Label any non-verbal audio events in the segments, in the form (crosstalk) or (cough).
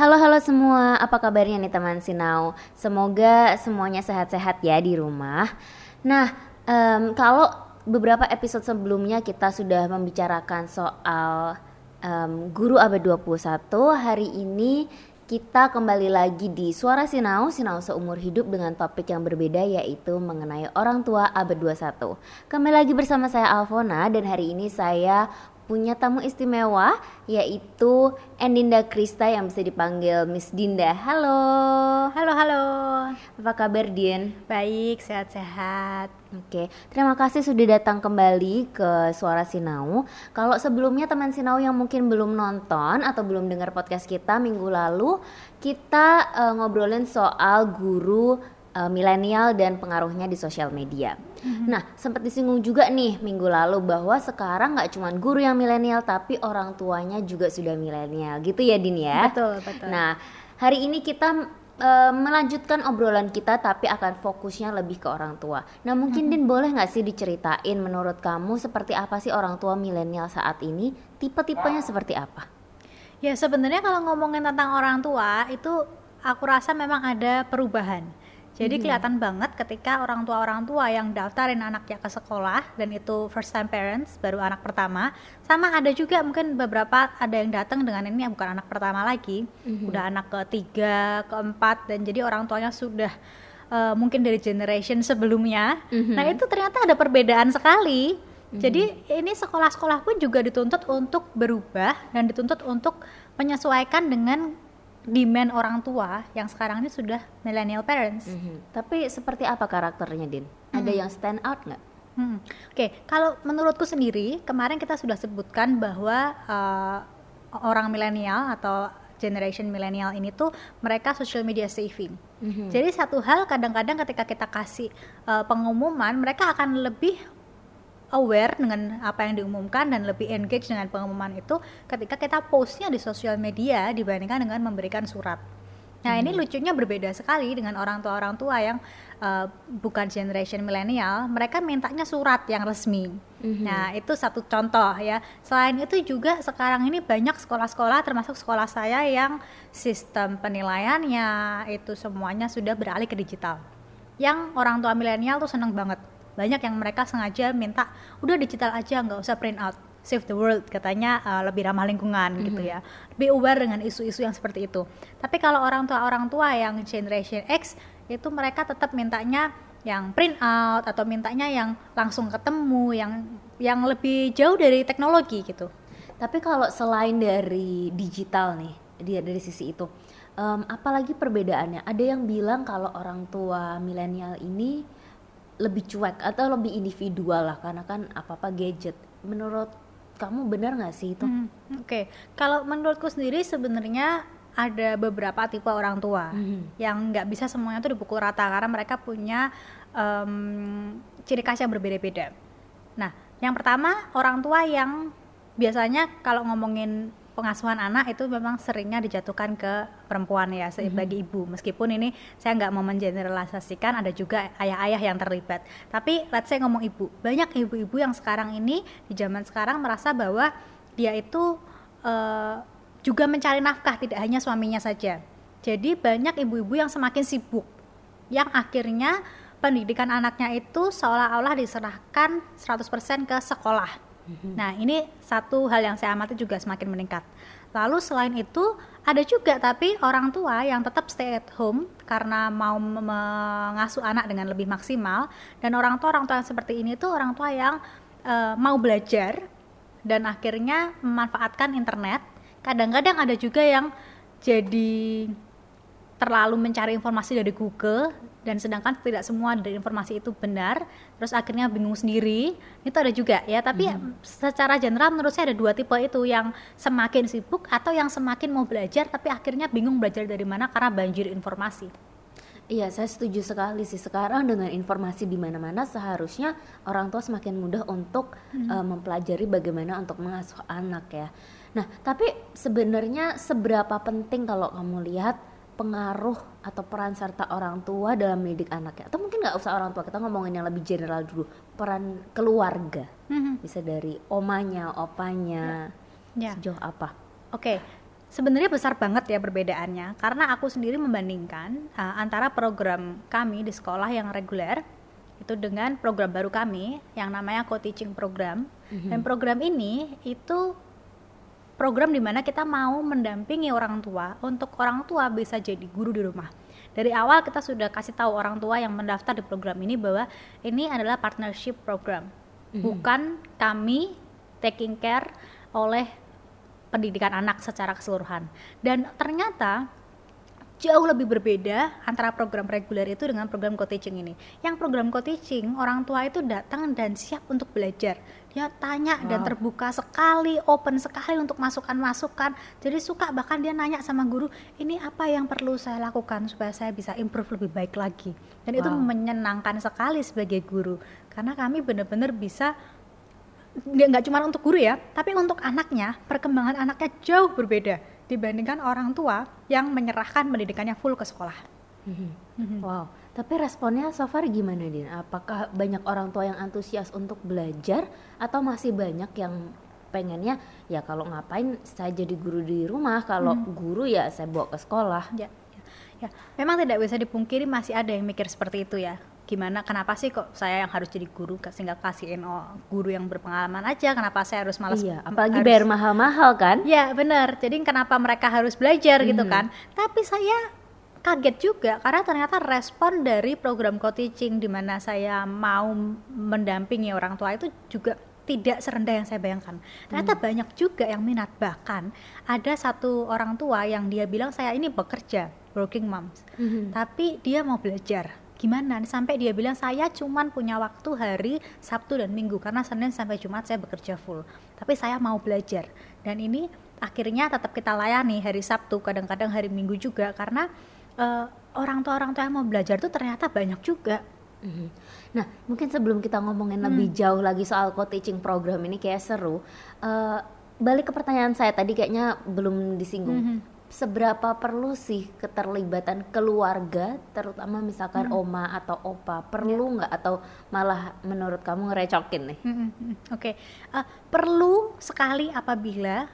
Halo halo semua, apa kabarnya nih teman Sinau? Semoga semuanya sehat-sehat ya di rumah. Nah, em, kalau beberapa episode sebelumnya kita sudah membicarakan soal em, guru abad 21, hari ini kita kembali lagi di Suara Sinau, Sinau seumur hidup dengan topik yang berbeda yaitu mengenai orang tua abad 21. Kembali lagi bersama saya Alfona dan hari ini saya punya tamu istimewa yaitu Endinda Krista yang bisa dipanggil Miss Dinda. Halo. Halo, halo. Apa kabar Din? Baik, sehat-sehat. Oke, terima kasih sudah datang kembali ke Suara Sinau. Kalau sebelumnya teman Sinau yang mungkin belum nonton atau belum dengar podcast kita minggu lalu, kita eh, ngobrolin soal guru eh, milenial dan pengaruhnya di sosial media. Nah, sempat disinggung juga nih minggu lalu bahwa sekarang nggak cuma guru yang milenial tapi orang tuanya juga sudah milenial, gitu ya Din ya? Betul, betul. Nah, hari ini kita eh, melanjutkan obrolan kita tapi akan fokusnya lebih ke orang tua. Nah, mungkin Din boleh nggak sih diceritain menurut kamu seperti apa sih orang tua milenial saat ini? Tipe-tipenya seperti apa? Ya, sebenarnya kalau ngomongin tentang orang tua itu aku rasa memang ada perubahan. Jadi kelihatan banget ketika orang tua-orang tua yang daftarin anaknya ke sekolah dan itu first time parents, baru anak pertama, sama ada juga mungkin beberapa ada yang datang dengan ini bukan anak pertama lagi, udah anak ketiga, keempat dan jadi orang tuanya sudah eh, mungkin dari generation sebelumnya. Nah, itu ternyata ada perbedaan sekali. Jadi ini sekolah-sekolah pun juga dituntut untuk berubah dan dituntut untuk menyesuaikan dengan demand orang tua yang sekarang ini sudah millennial parents. Tapi seperti apa karakternya Din? Ada yang stand out nggak? Hmm. Oke, kalau menurutku sendiri kemarin kita sudah sebutkan bahwa uh, orang milenial atau generation milenial ini tuh mereka social media saving. Jadi satu hal kadang-kadang ketika kita kasih uh, pengumuman mereka akan lebih aware dengan apa yang diumumkan dan lebih engage dengan pengumuman itu ketika kita postnya di sosial media dibandingkan dengan memberikan surat. Nah ini lucunya berbeda sekali dengan orang tua orang tua yang uh, bukan generation milenial, mereka mintanya surat yang resmi. Nah itu satu contoh ya. Selain itu juga sekarang ini banyak sekolah-sekolah termasuk sekolah saya yang sistem penilaiannya itu semuanya sudah beralih ke digital. Yang orang tua milenial tuh seneng banget. Banyak yang mereka sengaja minta udah digital aja nggak usah print out. Save the world katanya uh, lebih ramah lingkungan gitu ya. Lebih aware dengan isu-isu yang seperti itu. Tapi kalau orang tua orang tua yang generation X itu mereka tetap mintanya yang print out atau mintanya yang langsung ketemu yang yang lebih jauh dari teknologi gitu. Tapi kalau selain dari digital nih, dia dari sisi itu, em, apalagi perbedaannya? Ada yang bilang kalau orang tua milenial ini lebih cuek atau lebih individual lah, karena kan apa apa gadget. Menurut kamu benar nggak sih itu? Hmm, Oke, kalau menurutku sendiri sebenarnya ada beberapa tipe orang tua Mhm. yang nggak bisa semuanya tuh dipukul rata karena mereka punya em, ciri khas yang berbeda-beda. Nah, yang pertama orang tua yang biasanya kalau ngomongin pengasuhan anak itu memang seringnya dijatuhkan ke perempuan ya sebagai ibu. Meskipun ini saya nggak mau mengeneralisasikan ada juga ayah-ayah yang terlibat. Tapi let's say ngomong ibu banyak ibu-ibu yang sekarang ini di zaman sekarang merasa bahwa dia itu eh, juga mencari nafkah tidak hanya suaminya saja. Jadi banyak ibu-ibu yang semakin sibuk yang akhirnya pendidikan anaknya itu seolah-olah diserahkan 100% ke sekolah Nah, ini satu hal yang saya amati juga semakin meningkat. Lalu selain itu ada juga tapi orang tua yang tetap stay at home karena mau me- mengasuh anak dengan lebih maksimal dan orang tua orang tua yang seperti ini tuh orang tua yang eh, mau belajar dan akhirnya memanfaatkan internet. Kadang-kadang ada juga yang jadi terlalu mencari informasi dari Google dan sedangkan tidak semua dari informasi itu benar terus akhirnya bingung sendiri. Itu ada juga ya. Tapi secara general menurut saya ada dua tipe itu yang semakin sibuk atau yang semakin mau belajar tapi akhirnya bingung belajar dari mana karena banjir informasi. Iya, saya setuju sekali sih. Sekarang dengan informasi di mana-mana seharusnya orang tua semakin mudah untuk eh, mempelajari bagaimana untuk mengasuh anak ya. Nah, tapi sebenarnya seberapa penting kalau kamu lihat pengaruh atau peran serta orang tua dalam mendidik anaknya? Atau mungkin nggak usah orang tua, kita ngomongin yang lebih general dulu, peran keluarga. Mhm. Bisa dari omanya, opanya, Ya. sejauh apa? Oke, sebenarnya besar banget ya perbedaannya karena aku sendiri membandingkan uh, antara program kami di sekolah yang reguler itu dengan program baru kami yang namanya co-teaching program mm-hmm. dan program ini itu program di mana kita mau mendampingi orang tua untuk orang tua bisa jadi guru di rumah dari awal kita sudah kasih tahu orang tua yang mendaftar di program ini bahwa ini adalah partnership program mm-hmm. bukan kami taking care oleh pendidikan anak secara keseluruhan. Dan ternyata jauh lebih berbeda antara program reguler itu dengan program co-teaching ini. Yang program co-teaching, orang tua itu datang dan siap untuk belajar. Dia tanya wow. dan terbuka sekali, open sekali untuk masukan-masukan. Jadi suka bahkan dia nanya sama guru, ini apa yang perlu saya lakukan supaya saya bisa improve lebih baik lagi. Dan wow. itu menyenangkan sekali sebagai guru. Karena kami benar-benar bisa nggak cuma untuk guru ya, tapi untuk anaknya perkembangan anaknya jauh berbeda dibandingkan orang tua yang menyerahkan pendidikannya full ke sekolah. Mm-hmm. Wow, tapi responnya so far gimana Din? Apakah banyak orang tua yang antusias untuk belajar atau masih banyak yang pengennya ya kalau ngapain saya jadi guru di rumah, kalau hmm. guru ya saya bawa ke sekolah. Ya, ya, ya, memang tidak bisa dipungkiri masih ada yang mikir seperti itu ya gimana kenapa sih kok saya yang harus jadi guru sehingga kasihin oh, guru yang berpengalaman aja kenapa saya harus malas iya apalagi harus, bayar mahal-mahal kan ya benar jadi kenapa mereka harus belajar gitu hmm. gitu kan tapi saya kaget juga karena ternyata respon dari program co-teaching di mana saya mau mendampingi orang tua itu juga tidak serendah yang saya bayangkan. Ternyata hmm. banyak juga yang minat. Bahkan ada satu orang tua yang dia bilang saya ini bekerja, working moms. Hmm. Tapi dia mau belajar gimana sampai dia bilang saya cuman punya waktu hari Sabtu dan Minggu karena Senin sampai Jumat saya bekerja full tapi saya mau belajar dan ini akhirnya tetap kita layani hari Sabtu kadang-kadang hari Minggu juga karena uh, orang tua orang tua yang mau belajar itu ternyata banyak juga mm-hmm. Nah, mungkin sebelum kita ngomongin hmm. lebih jauh lagi soal co-teaching program ini kayak seru, uh, balik ke pertanyaan saya tadi kayaknya belum disinggung. Mm -hmm seberapa perlu sih keterlibatan keluarga terutama misalkan hmm. oma atau opa perlu ya. nggak yeah. atau malah menurut kamu ngerecokin nih? Hmm. Oke, okay. uh, perlu sekali apabila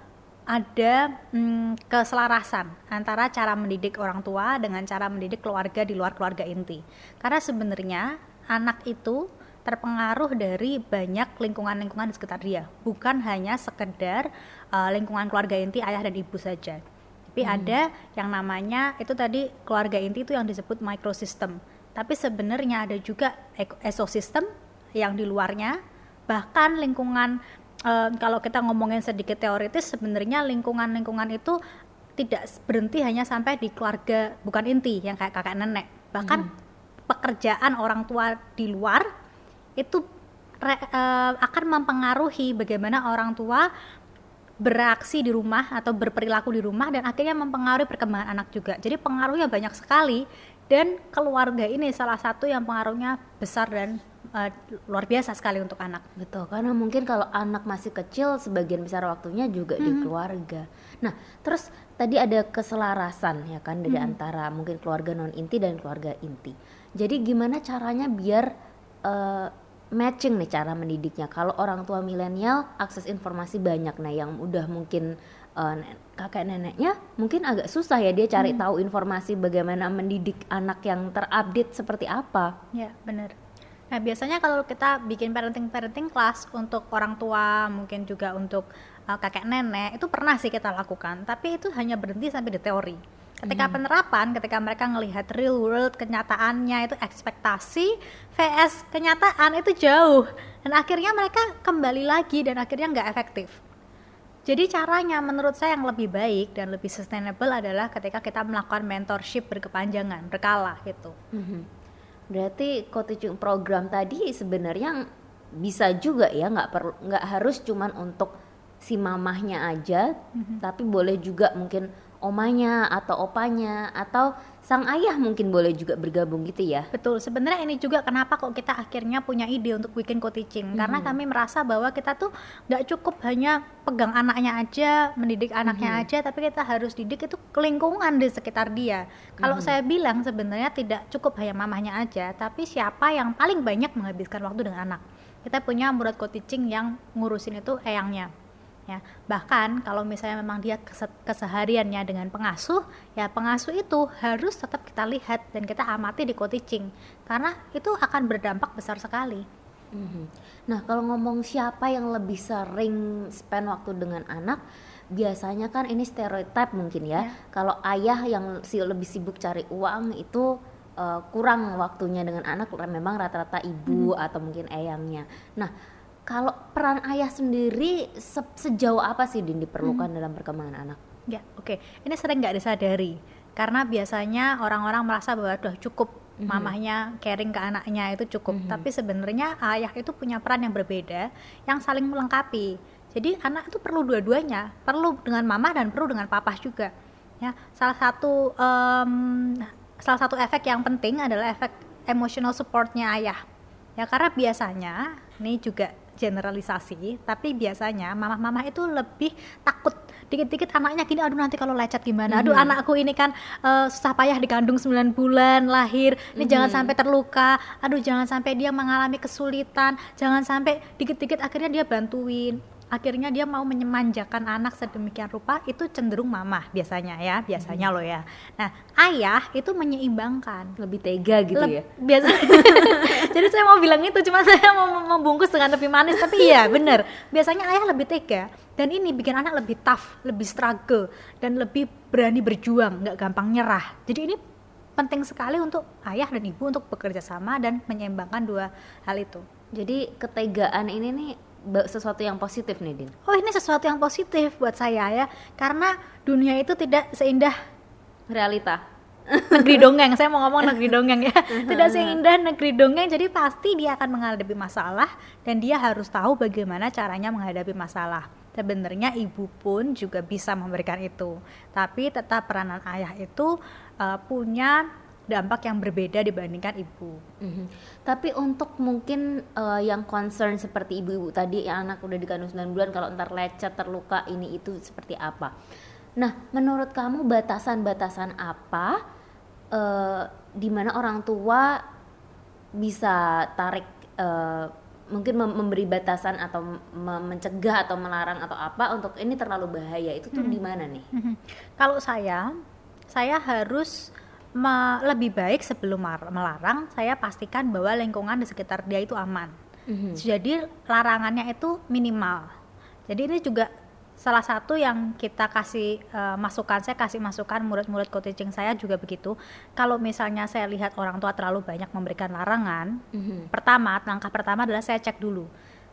ada hmm, keselarasan antara cara mendidik orang tua dengan cara mendidik keluarga di luar keluarga inti. Karena sebenarnya anak itu terpengaruh dari banyak lingkungan-lingkungan di sekitar dia, bukan hanya sekedar uh, lingkungan keluarga inti ayah dan ibu saja tapi hmm. ada yang namanya itu tadi keluarga inti itu yang disebut microsystem tapi sebenarnya ada juga ekosistem yang di luarnya bahkan lingkungan e, kalau kita ngomongin sedikit teoritis sebenarnya lingkungan-lingkungan itu tidak berhenti hanya sampai di keluarga bukan inti yang kayak kakak nenek bahkan hmm. pekerjaan orang tua di luar itu re, e, akan mempengaruhi bagaimana orang tua beraksi di rumah atau berperilaku di rumah dan akhirnya mempengaruhi perkembangan anak juga. Jadi pengaruhnya banyak sekali dan keluarga ini salah satu yang pengaruhnya besar dan uh, luar biasa sekali untuk anak. Betul, karena mungkin kalau anak masih kecil sebagian besar waktunya juga hmm. di keluarga. Nah, terus tadi ada keselarasan ya kan dari hmm. antara mungkin keluarga non inti dan keluarga inti. Jadi gimana caranya biar uh, matching nih cara mendidiknya. Kalau orang tua milenial akses informasi banyak nah yang udah mungkin uh, kakek neneknya mungkin agak susah ya dia cari hmm. tahu informasi bagaimana mendidik anak yang terupdate seperti apa. Ya, benar. Nah, biasanya kalau kita bikin parenting-parenting class untuk orang tua, mungkin juga untuk uh, kakek nenek, itu pernah sih kita lakukan, tapi itu hanya berhenti sampai di teori. Ketika hmm. penerapan ketika mereka melihat real world kenyataannya itu ekspektasi vs kenyataan itu jauh. Dan akhirnya mereka kembali lagi dan akhirnya nggak efektif. Jadi caranya menurut saya yang lebih baik dan lebih sustainable adalah ketika kita melakukan mentorship berkepanjangan berkala gitu. Hmm. Berarti coaching program tadi sebenarnya bisa juga ya nggak perlu nggak harus cuman untuk si mamahnya aja hmm. tapi boleh juga mungkin omanya atau opanya atau sang ayah mungkin boleh juga bergabung gitu ya. Betul. Sebenarnya ini juga kenapa kok kita akhirnya punya ide untuk bikin co-teaching hmm. karena kami merasa bahwa kita tuh nggak cukup hanya pegang anaknya aja, mendidik anaknya hmm. aja, tapi kita harus didik itu lingkungan di sekitar dia. Kalau hmm. saya bilang sebenarnya tidak cukup hanya mamahnya aja, tapi siapa yang paling banyak menghabiskan waktu dengan anak. Kita punya murid co-teaching yang ngurusin itu eyangnya ya bahkan kalau misalnya memang dia kesehariannya dengan pengasuh ya pengasuh itu harus tetap kita lihat dan kita amati di co-teaching karena itu akan berdampak besar sekali mm-hmm. nah kalau ngomong siapa yang lebih sering spend waktu dengan anak biasanya kan ini stereotip mungkin ya, ya. kalau ayah yang si lebih sibuk cari uang itu uh, kurang waktunya dengan anak memang rata-rata ibu hmm. atau mungkin eyangnya nah kalau peran ayah sendiri se sejauh apa sih Din diperlukan hmm. dalam perkembangan anak? Ya, oke. Okay. Ini sering nggak disadari karena biasanya orang-orang merasa bahwa udah cukup mm-hmm. mamahnya caring ke anaknya itu cukup. Mm-hmm. Tapi sebenarnya ayah itu punya peran yang berbeda yang saling melengkapi. Jadi anak itu perlu dua-duanya, perlu dengan mama dan perlu dengan papa juga. Ya, salah satu um, salah satu efek yang penting adalah efek emotional supportnya ayah. Ya karena biasanya ini juga generalisasi tapi biasanya mama-mama itu lebih takut. Dikit-dikit anaknya gini aduh nanti kalau lecet gimana? Aduh mm -hmm. anakku ini kan uh, susah payah dikandung 9 bulan lahir. Ini mm -hmm. jangan sampai terluka. Aduh jangan sampai dia mengalami kesulitan. Jangan sampai dikit-dikit akhirnya dia bantuin akhirnya dia mau menyemanjakan anak sedemikian rupa itu cenderung mamah biasanya ya biasanya hmm. loh ya. Nah ayah itu menyeimbangkan. Lebih tega gitu Leb ya? biasa (laughs) jadi saya mau bilang itu cuma (laughs) saya mau membungkus dengan lebih manis tapi iya bener. Biasanya ayah lebih tega dan ini bikin anak lebih tough lebih struggle dan lebih berani berjuang nggak gampang nyerah. Jadi ini penting sekali untuk ayah dan ibu untuk bekerja sama dan menyeimbangkan dua hal itu. Jadi ketegaan ini nih sesuatu yang positif nih Din. Oh ini sesuatu yang positif buat saya ya karena dunia itu tidak seindah realita. (laughs) Negeri dongeng saya mau ngomong negeri dongeng ya. (laughs) Tidak seindah negeri dongeng jadi pasti dia akan menghadapi masalah dan dia harus tahu bagaimana caranya menghadapi masalah. Sebenarnya ibu pun juga bisa memberikan itu tapi tetap peranan ayah itu uh, punya dampak yang berbeda dibandingkan ibu. Mm-hmm. Tapi untuk mungkin uh, yang concern seperti ibu-ibu tadi yang anak udah dikandung 9 bulan kalau ntar lecet terluka ini itu seperti apa? Nah, menurut kamu batasan-batasan apa uh, di mana orang tua bisa tarik uh, mungkin memberi batasan atau mencegah atau melarang atau apa untuk ini terlalu bahaya itu tuh mm-hmm. di mana nih? Mm-hmm. Kalau saya, saya harus me, lebih baik sebelum melarang saya pastikan bahwa lingkungan di sekitar dia itu aman mm-hmm. jadi larangannya itu minimal jadi ini juga salah satu yang kita kasih uh, masukan saya kasih masukan murid-murid coaching saya juga begitu kalau misalnya saya lihat orang tua terlalu banyak memberikan larangan mm-hmm. pertama langkah pertama adalah saya cek dulu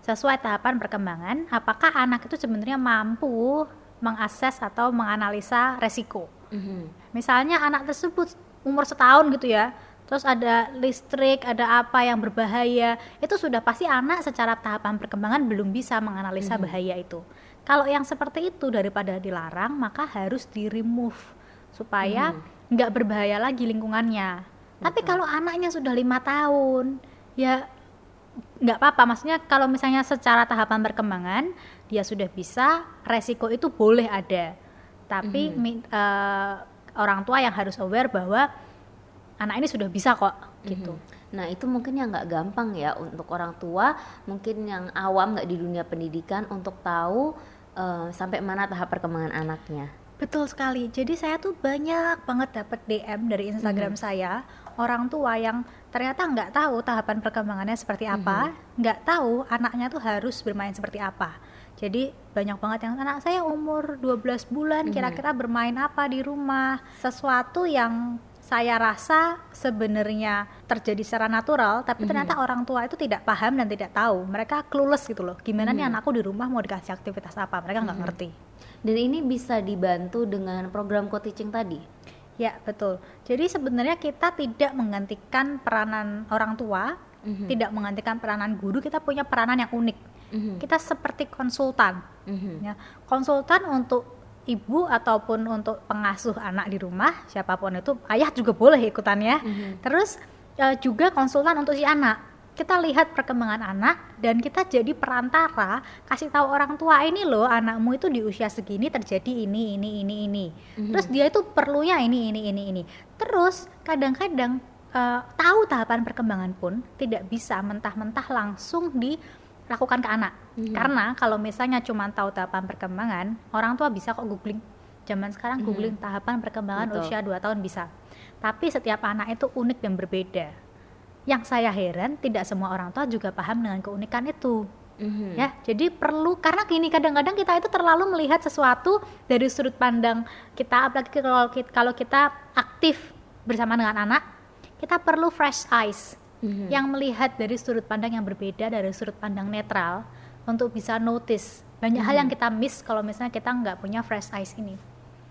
sesuai tahapan perkembangan apakah anak itu sebenarnya mampu mengakses atau menganalisa resiko mm-hmm. misalnya anak tersebut umur setahun gitu ya terus ada listrik, ada apa yang berbahaya, itu sudah pasti anak secara tahapan perkembangan belum bisa menganalisa hmm. bahaya itu. Kalau yang seperti itu daripada dilarang, maka harus di remove supaya hmm. nggak hmm. berbahaya lagi lingkungannya. Betul. Tapi kalau anaknya sudah lima tahun, ya nggak apa-apa. Maksudnya kalau misalnya secara tahapan perkembangan dia sudah bisa, resiko itu boleh ada. Tapi hmm. uh, orang tua yang harus aware bahwa anak ini sudah bisa kok gitu. Mm-hmm. Nah itu mungkin yang nggak gampang ya untuk orang tua, mungkin yang awam nggak di dunia pendidikan untuk tahu uh, sampai mana tahap perkembangan anaknya. Betul sekali. Jadi saya tuh banyak banget dapat DM dari Instagram mm-hmm. saya orang tua yang ternyata nggak tahu tahapan perkembangannya seperti apa, mm-hmm. nggak mm-hmm. tahu anaknya tuh harus bermain seperti apa jadi banyak banget yang anak saya umur 12 bulan mhm. kira-kira bermain apa di rumah sesuatu yang saya rasa sebenarnya terjadi secara natural tapi mm -hmm. ternyata orang tua itu tidak paham dan tidak tahu mereka clueless gitu loh gimana mm -hmm. nih mhm. anakku di rumah mau dikasih aktivitas apa mereka nggak mm -hmm. ngerti dan ini bisa dibantu dengan program co-teaching tadi ya betul jadi sebenarnya kita tidak menggantikan peranan orang tua mm -hmm. tidak menggantikan peranan guru kita punya peranan yang unik hmm Kita seperti konsultan, mm-hmm. ya konsultan untuk ibu ataupun untuk pengasuh anak di rumah siapa pun itu ayah juga boleh ikutannya. Mm-hmm. Terus uh, juga konsultan untuk si anak. Kita lihat perkembangan anak dan kita jadi perantara kasih tahu orang tua ini loh anakmu itu di usia segini terjadi ini ini ini ini. Mm-hmm. Terus dia itu perlunya ini ini ini ini. Terus kadang-kadang uh, tahu tahapan perkembangan pun tidak bisa mentah-mentah langsung di lakukan ke anak. Mhm. Karena kalau misalnya cuma tahu tahapan perkembangan, orang tua bisa kok googling. Zaman sekarang Mhm. googling tahapan perkembangan Betul. usia 2 tahun bisa. Tapi setiap anak itu unik dan berbeda. Yang saya heran tidak semua orang tua juga paham dengan keunikan itu. Mhm. Ya, jadi perlu karena gini kadang-kadang kita itu terlalu melihat sesuatu dari sudut pandang kita apalagi kalau kita, kalau kita aktif bersama dengan anak, kita perlu fresh eyes Mhm. yang melihat dari sudut pandang yang berbeda dari sudut pandang netral untuk bisa notice banyak hal yang kita miss kalau misalnya kita nggak punya fresh eyes ini.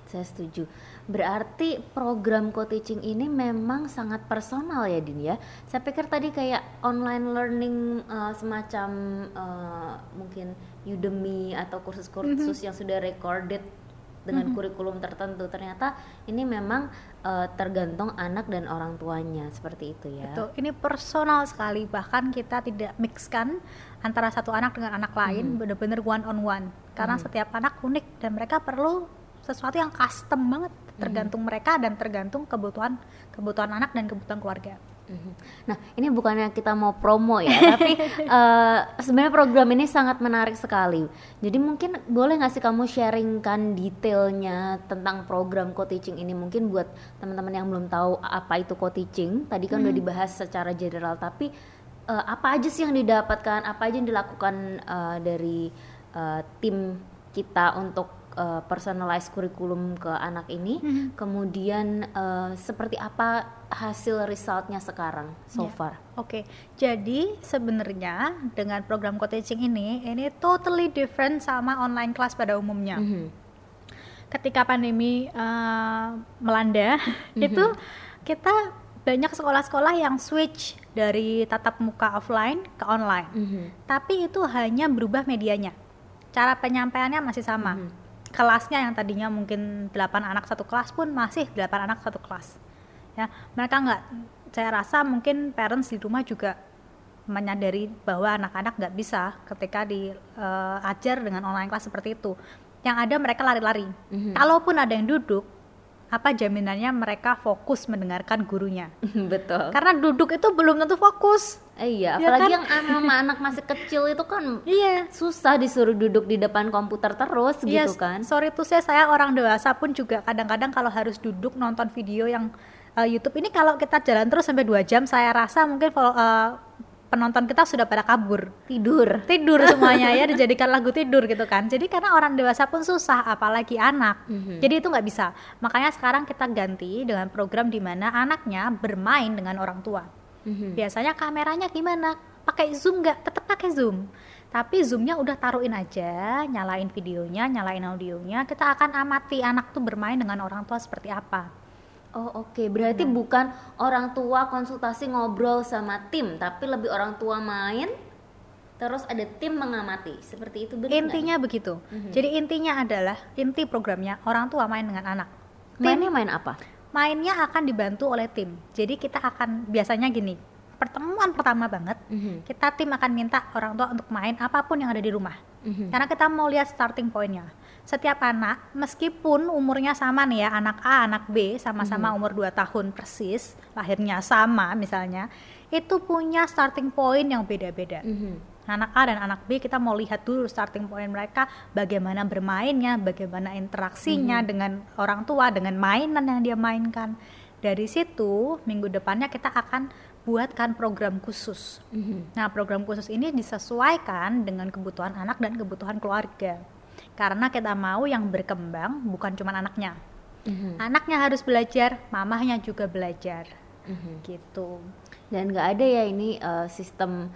Saya setuju. Berarti program co-teaching ini memang sangat personal ya Din ya. Saya pikir tadi kayak online learning uh, semacam uh, mungkin Udemy atau kursus-kursus yang sudah recorded dengan kurikulum tertentu. Ternyata ini memang uh, tergantung anak dan orang tuanya. Seperti itu ya. Betul. Ini personal sekali. Bahkan kita tidak mixkan antara satu anak dengan anak lain. Benar-benar one on one. Karena setiap anak unik dan mereka perlu sesuatu yang custom banget. Tergantung mereka dan tergantung kebutuhan kebutuhan anak dan kebutuhan keluarga. Mhm. Nah, ini bukannya kita mau promo ya, (laughs) tapi eh, sebenarnya program ini sangat menarik sekali. Jadi mungkin boleh nggak sih kamu sharingkan detailnya tentang program co-teaching ini? Mungkin buat teman-teman yang belum tahu apa itu co-teaching, tadi kan udah dibahas secara general, tapi eh, apa aja sih yang didapatkan, apa aja yang dilakukan eh, dari eh, tim kita untuk eh, personalized kurikulum ke anak ini, kemudian eh, seperti apa hasil resultnya sekarang so Ya. far? Oke, jadi sebenarnya dengan program co-teaching ini, ini totally different sama online class pada umumnya. Mhm. Ketika pandemi eh, melanda, (laughs) itu kita banyak sekolah-sekolah yang switch dari tatap muka offline ke online. Mhm. Tapi itu hanya berubah medianya. Cara penyampaiannya masih sama. Kelasnya yang tadinya mungkin 8 anak satu kelas pun masih 8 anak satu kelas. Ya, mereka nggak saya rasa mungkin parents di rumah juga menyadari bahwa anak-anak nggak bisa ketika diajar dengan online kelas seperti itu. Yang ada mereka lari-lari. Mhm. Kalaupun ada yang duduk, apa jaminannya mereka fokus mendengarkan gurunya? (laughs) Betul. Karena duduk itu belum tentu fokus. Eh, iya, Ya apalagi kan? yang anak sama anak masih kecil itu kan (laughs) Iya. susah disuruh duduk di depan komputer terus gitu Yes, kan. Sorry tuh saya saya orang dewasa pun juga kadang-kadang kalau harus duduk nonton video yang uh, YouTube ini kalau kita jalan terus sampai dua jam saya rasa mungkin follow- uh, penonton kita sudah pada kabur. Tidur. tidur (laughs) semuanya ya dijadikan lagu tidur gitu kan. Jadi karena orang dewasa pun susah apalagi anak. Mhm. jadi itu nggak bisa. Makanya sekarang kita ganti dengan program di mana anaknya bermain dengan orang tua. Mhm. biasanya kameranya gimana? Pakai zoom nggak? Tetap pakai zoom. Tapi zoomnya udah taruhin aja nyalain videonya nyalain audionya. Kita akan amati anak tuh bermain dengan orang tua seperti apa Oh oke, berarti Iya. bukan orang tua konsultasi ngobrol sama tim, tapi lebih orang tua main, terus ada tim mengamati, seperti itu benar intinya begitu Mhm. jadi intinya adalah inti programnya orang tua main dengan anak Tim mainnya main apa? mainnya akan dibantu oleh tim jadi kita akan biasanya gini pertemuan pertama banget Mhm. kita tim akan minta orang tua untuk main apa pun yang ada di rumah Mhm. karena kita mau lihat starting pointnya. Setiap anak meskipun umurnya sama nih ya anak A anak B sama-sama umur 2 tahun persis lahirnya sama misalnya itu punya starting point yang beda-beda. Mhm. anak A dan anak B kita mau lihat dulu starting point mereka bagaimana bermainnya bagaimana interaksinya dengan orang tua dengan mainan yang dia mainkan. Dari situ minggu depannya kita akan buatkan program khusus Mhm. Nah, program khusus ini disesuaikan dengan kebutuhan anak dan kebutuhan keluarga. Karena kita mau yang berkembang bukan cuma anaknya. Mhm. Anaknya harus belajar, mamahnya juga belajar. Mhm. Gitu. Dan nggak ada ya ini eh, sistem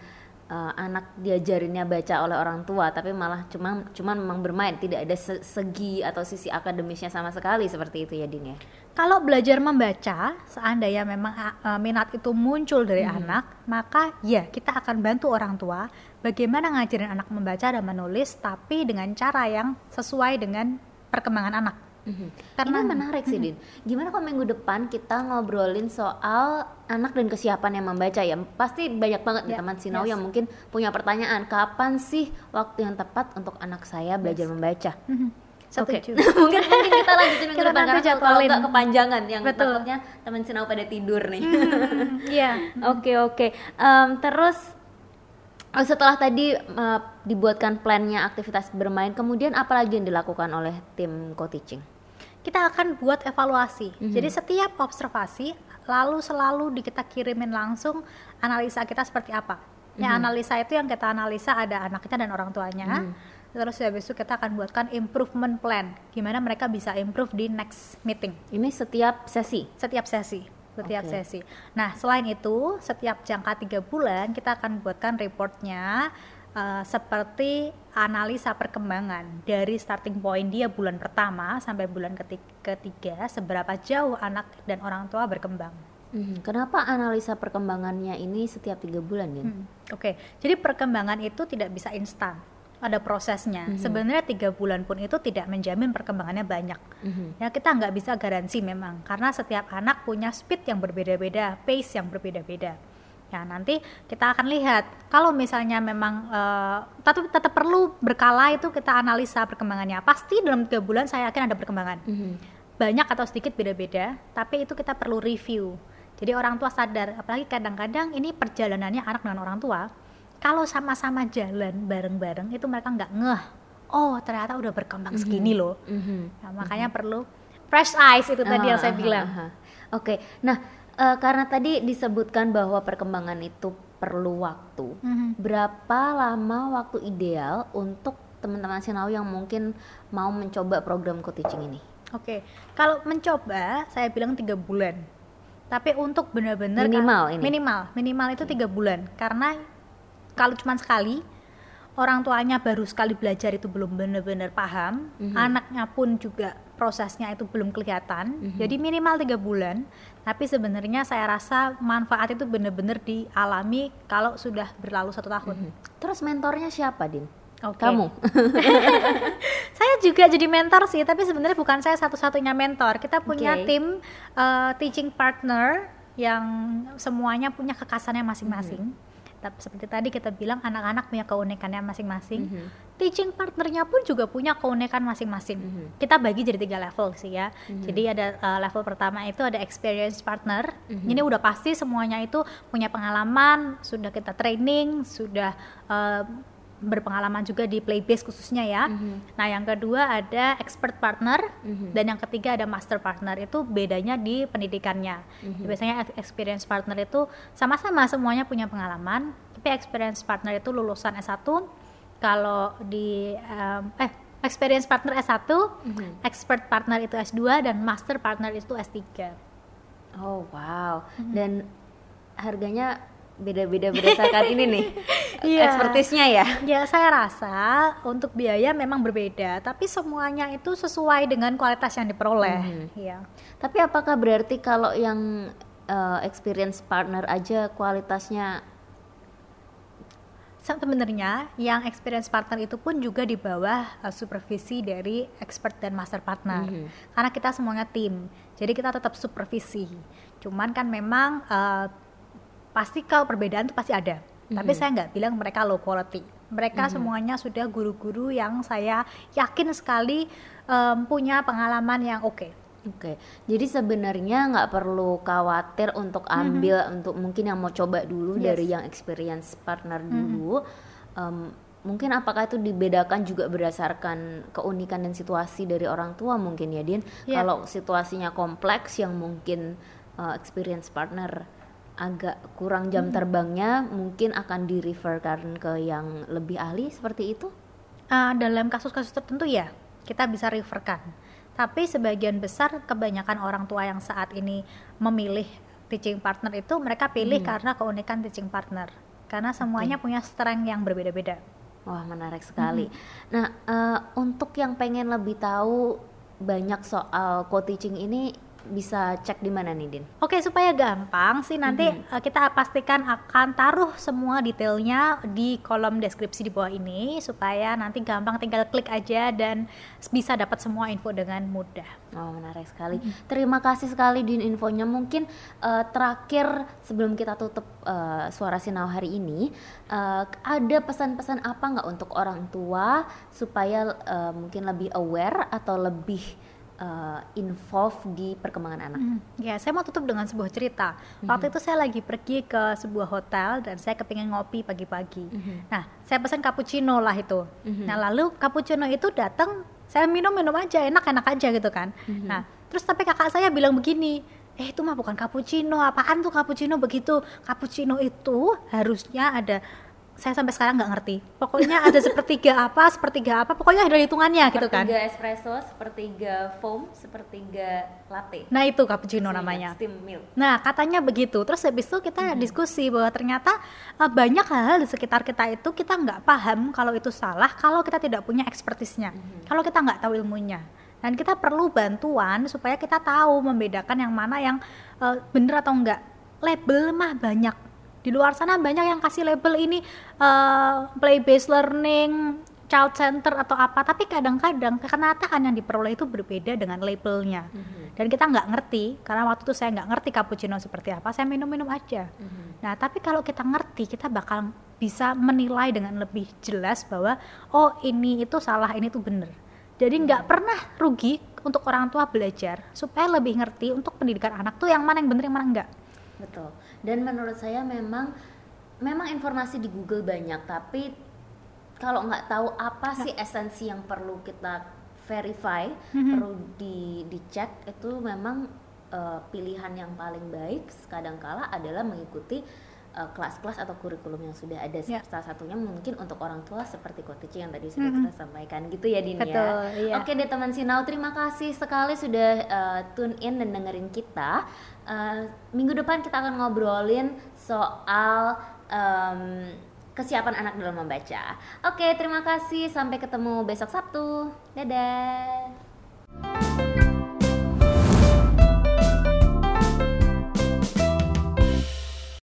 eh, anak diajarinnya baca oleh orang tua, tapi malah cuma cuma memang bermain, tidak ada se- segi atau sisi akademisnya sama sekali seperti itu ya Din ya. Kalau belajar membaca, seandainya memang uh, minat itu muncul dari anak, maka ya kita akan bantu orang tua bagaimana ngajarin anak membaca dan menulis tapi dengan cara yang sesuai dengan perkembangan anak. Mhm. Karena- Ini menarik sih Din. Gimana kalau minggu depan kita ngobrolin soal anak dan kesiapan yang membaca ya? Pasti banyak banget nih Ya, teman Sinau yes. yang mungkin punya pertanyaan, kapan sih waktu yang tepat untuk anak saya belajar membaca? Oke, Setuju. (laughs) mungkin mungkin kita lanjutin minggu depan karena kalau- nggak kepanjangan yang Betul. takutnya teman Sinau pada tidur nih. (laughs) Iya. Oke oke. Terus Oh, setelah tadi uh, dibuatkan plannya aktivitas bermain, kemudian apa lagi yang dilakukan oleh tim co-teaching? Kita akan buat evaluasi. Mm -hmm. Jadi setiap observasi lalu selalu di kita kirimin langsung analisa kita seperti apa. Ya, mm -hmm. analisa itu yang kita analisa ada anak kita dan orang tuanya. Mm -hmm. Terus habis itu kita akan buatkan improvement plan. Gimana mereka bisa improve di next meeting. Ini setiap sesi? Setiap sesi setiap okay. sesi. Nah, selain itu, setiap jangka tiga bulan kita akan buatkan reportnya uh, seperti analisa perkembangan dari starting point dia bulan pertama sampai bulan ketiga, seberapa jauh anak dan orang tua berkembang. Hmm, kenapa analisa perkembangannya ini setiap tiga bulan ya? Hmm, Oke, okay. jadi perkembangan itu tidak bisa instan ada prosesnya. Mm -hmm. Sebenarnya tiga bulan pun itu tidak menjamin perkembangannya banyak. Mm -hmm. Ya kita nggak bisa garansi memang karena setiap anak punya speed yang berbeda-beda, pace yang berbeda-beda. Ya nanti kita akan lihat kalau misalnya memang uh, tapi tetap perlu berkala itu kita analisa perkembangannya. Pasti dalam tiga bulan saya yakin ada perkembangan. Mm -hmm. Banyak atau sedikit beda-beda, tapi itu kita perlu review. Jadi orang tua sadar, apalagi kadang-kadang ini perjalanannya anak dengan orang tua kalau sama-sama jalan bareng-bareng itu mereka nggak ngeh oh ternyata udah berkembang mm -hmm. segini loh mm -hmm. nah, makanya mm -hmm. perlu fresh eyes itu tadi uh, yang saya uh, bilang uh, uh. oke okay. nah uh, karena tadi disebutkan bahwa perkembangan itu perlu waktu mm -hmm. berapa lama waktu ideal untuk teman-teman sinau yang mungkin mau mencoba program co-teaching ini oke okay. kalau mencoba saya bilang tiga bulan tapi untuk benar-benar minimal ini minimal minimal itu tiga bulan karena kalau cuma sekali orang tuanya baru sekali belajar itu belum benar-benar paham, mm-hmm. anaknya pun juga prosesnya itu belum kelihatan. Mm-hmm. Jadi minimal tiga bulan. Tapi sebenarnya saya rasa manfaat itu benar-benar dialami kalau sudah berlalu satu tahun. Mm-hmm. Terus mentornya siapa, Din? Okay. Kamu? (laughs) saya juga jadi mentor sih, tapi sebenarnya bukan saya satu-satunya mentor. Kita punya okay. tim uh, teaching partner yang semuanya punya kekasannya masing-masing. Mm-hmm tapi seperti tadi kita bilang anak-anak punya keunikannya masing-masing. Mm -hmm. Teaching partnernya pun juga punya keunikan masing-masing. Mm -hmm. Kita bagi jadi tiga level sih ya. Mm -hmm. Jadi ada uh, level pertama itu ada experience partner. Mm -hmm. Ini udah pasti semuanya itu punya pengalaman, sudah kita training, sudah uh, berpengalaman juga di playbase khususnya ya. Mm-hmm. Nah, yang kedua ada expert partner mm-hmm. dan yang ketiga ada master partner. Itu bedanya di pendidikannya. Mm-hmm. Biasanya experience partner itu sama-sama semuanya punya pengalaman, tapi experience partner itu lulusan S1. Kalau di um, eh experience partner S1, mm-hmm. expert partner itu S2 dan master partner itu S3. Oh, wow. Mm-hmm. Dan harganya beda-beda berdasarkan ini nih (laughs) yeah. ekspertisnya ya. Ya saya rasa untuk biaya memang berbeda, tapi semuanya itu sesuai dengan kualitas yang diperoleh. Mm -hmm. Ya. Tapi apakah berarti kalau yang uh, experience partner aja kualitasnya sebenarnya yang experience partner itu pun juga di bawah uh, supervisi dari expert dan master partner. Mm -hmm. Karena kita semuanya tim, jadi kita tetap supervisi. Cuman kan memang uh, pasti kalau perbedaan itu pasti ada mm-hmm. tapi saya nggak bilang mereka low quality mereka mm-hmm. semuanya sudah guru-guru yang saya yakin sekali um, punya pengalaman yang oke okay. Oke, okay. jadi sebenarnya nggak perlu khawatir untuk mm-hmm. ambil mm-hmm. untuk mungkin yang mau coba dulu yes. dari yang experience partner mm-hmm. dulu. Um, mungkin apakah itu dibedakan juga berdasarkan keunikan dan situasi dari orang tua mungkin ya Din? Yeah. Kalau situasinya kompleks yang mungkin uh, experience partner agak kurang jam hmm. terbangnya mungkin akan di referkan ke yang lebih ahli seperti itu uh, dalam kasus-kasus tertentu ya kita bisa referkan tapi sebagian besar kebanyakan orang tua yang saat ini memilih teaching partner itu mereka pilih hmm. karena keunikan teaching partner karena semuanya okay. punya strength yang berbeda-beda wah menarik sekali hmm. nah uh, untuk yang pengen lebih tahu banyak soal co-teaching ini bisa cek di mana nih Din? Oke supaya gampang sih nanti mm -hmm. kita pastikan akan taruh semua detailnya di kolom deskripsi di bawah ini supaya nanti gampang tinggal klik aja dan bisa dapat semua info dengan mudah. Oh menarik sekali. Mm -hmm. Terima kasih sekali Din infonya. Mungkin uh, terakhir sebelum kita tutup uh, suara sinau hari ini uh, ada pesan-pesan apa nggak untuk orang tua supaya uh, mungkin lebih aware atau lebih uh, involve di perkembangan anak. Hmm, ya, saya mau tutup dengan sebuah cerita. Waktu itu saya lagi pergi ke sebuah hotel dan saya kepingin ngopi pagi-pagi. Nah, saya pesan cappuccino lah itu. Nah, lalu cappuccino itu datang, saya minum-minum aja, enak-enak aja gitu kan. Nah, terus tapi kakak saya bilang begini, eh itu mah bukan cappuccino, apaan tuh cappuccino begitu? Cappuccino itu harusnya ada saya sampai sekarang nggak ngerti. Pokoknya ada sepertiga apa, sepertiga apa, pokoknya ada hitungannya gitu kan. Sepertiga espresso, sepertiga foam, sepertiga latte. Nah itu cappuccino namanya. Steam milk. Nah katanya begitu. Terus habis itu kita diskusi bahwa ternyata uh, banyak hal di sekitar kita itu kita nggak paham kalau itu salah kalau kita tidak punya ekspertisnya. Kalau kita nggak tahu ilmunya. Dan kita perlu bantuan supaya kita tahu membedakan yang mana yang uh, bener atau enggak. Label mah banyak di luar sana banyak yang kasih label ini uh, play based learning child center atau apa. Tapi kadang-kadang kekenyataan yang diperoleh itu berbeda dengan labelnya. Dan kita nggak ngerti karena waktu itu saya nggak ngerti cappuccino seperti apa saya minum-minum aja. Nah tapi kalau kita ngerti kita bakal bisa menilai dengan lebih jelas bahwa oh ini itu salah ini tuh bener. Jadi nggak pernah rugi untuk orang tua belajar supaya lebih ngerti untuk pendidikan anak tuh yang mana yang bener yang mana enggak Betul. Dan menurut saya memang memang informasi di Google banyak, tapi kalau nggak tahu apa sih esensi yang perlu kita verify, perlu di dicek itu memang uh, pilihan yang paling baik kadangkala adalah mengikuti uh, kelas-kelas atau kurikulum yang sudah ada. Ya. Salah satunya mungkin untuk orang tua seperti co-teaching yang tadi sudah kita sampaikan gitu ya Din Betul, ya. iya. Oke deh teman Sinau, terima kasih sekali sudah uh, tune in dan dengerin kita. Uh, minggu depan kita akan ngobrolin soal um, kesiapan anak dalam membaca. Oke, terima kasih. Sampai ketemu besok Sabtu. Dadah.